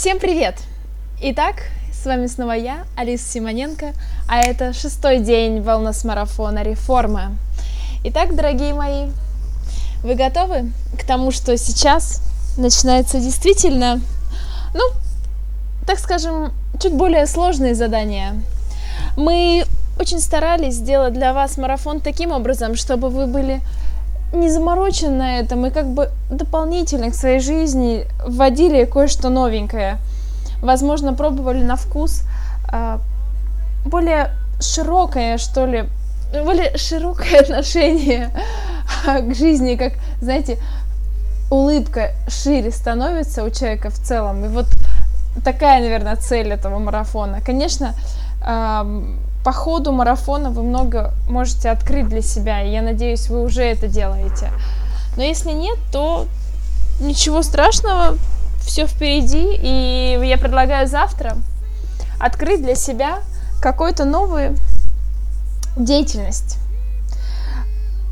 Всем привет! Итак, с вами снова я, Алиса Симоненко, а это шестой день волнос-марафона «Реформа». Итак, дорогие мои, вы готовы к тому, что сейчас начинается действительно, ну, так скажем, чуть более сложные задания. Мы очень старались сделать для вас марафон таким образом, чтобы вы были не заморочены на этом и как бы дополнительно к своей жизни вводили кое-что новенькое. Возможно, пробовали на вкус э, более широкое, что ли, более широкое отношение к жизни, как, знаете, улыбка шире становится у человека в целом. И вот такая, наверное, цель этого марафона. Конечно, э, по ходу марафона вы много можете открыть для себя, и я надеюсь, вы уже это делаете. Но если нет, то ничего страшного, все впереди, и я предлагаю завтра открыть для себя какую-то новую деятельность.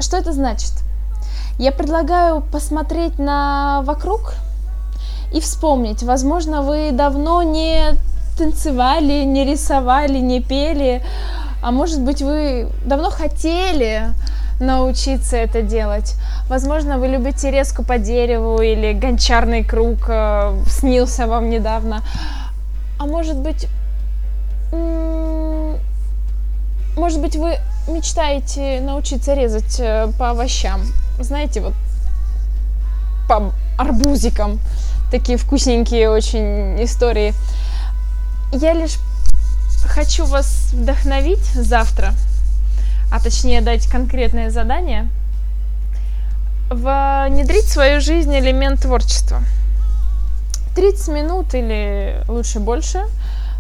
Что это значит? Я предлагаю посмотреть на вокруг и вспомнить. Возможно, вы давно не танцевали, не рисовали, не пели, а может быть вы давно хотели научиться это делать. Возможно, вы любите резку по дереву или гончарный круг э, снился вам недавно. А может быть, может быть, вы мечтаете научиться резать э, по овощам. Знаете, вот по арбузикам. Такие вкусненькие очень истории. Я лишь хочу вас вдохновить завтра, а точнее дать конкретное задание, внедрить в свою жизнь элемент творчества. 30 минут или лучше больше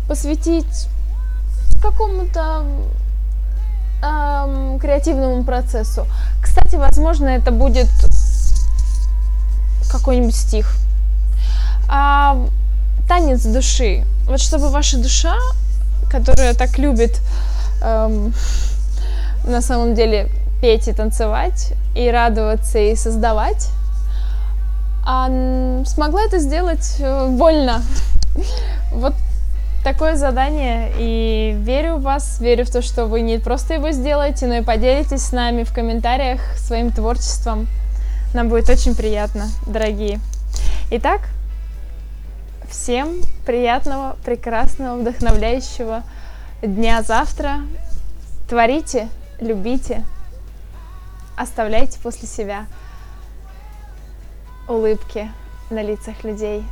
посвятить какому-то эм, креативному процессу. Кстати, возможно, это будет какой-нибудь стих. А, танец души. Вот чтобы ваша душа, которая так любит эм, на самом деле петь и танцевать, и радоваться, и создавать, а смогла это сделать э, вольно. Вот такое задание, и верю в вас, верю в то, что вы не просто его сделаете, но и поделитесь с нами в комментариях своим творчеством. Нам будет очень приятно, дорогие. Итак, Всем приятного, прекрасного, вдохновляющего дня завтра. Творите, любите, оставляйте после себя улыбки на лицах людей.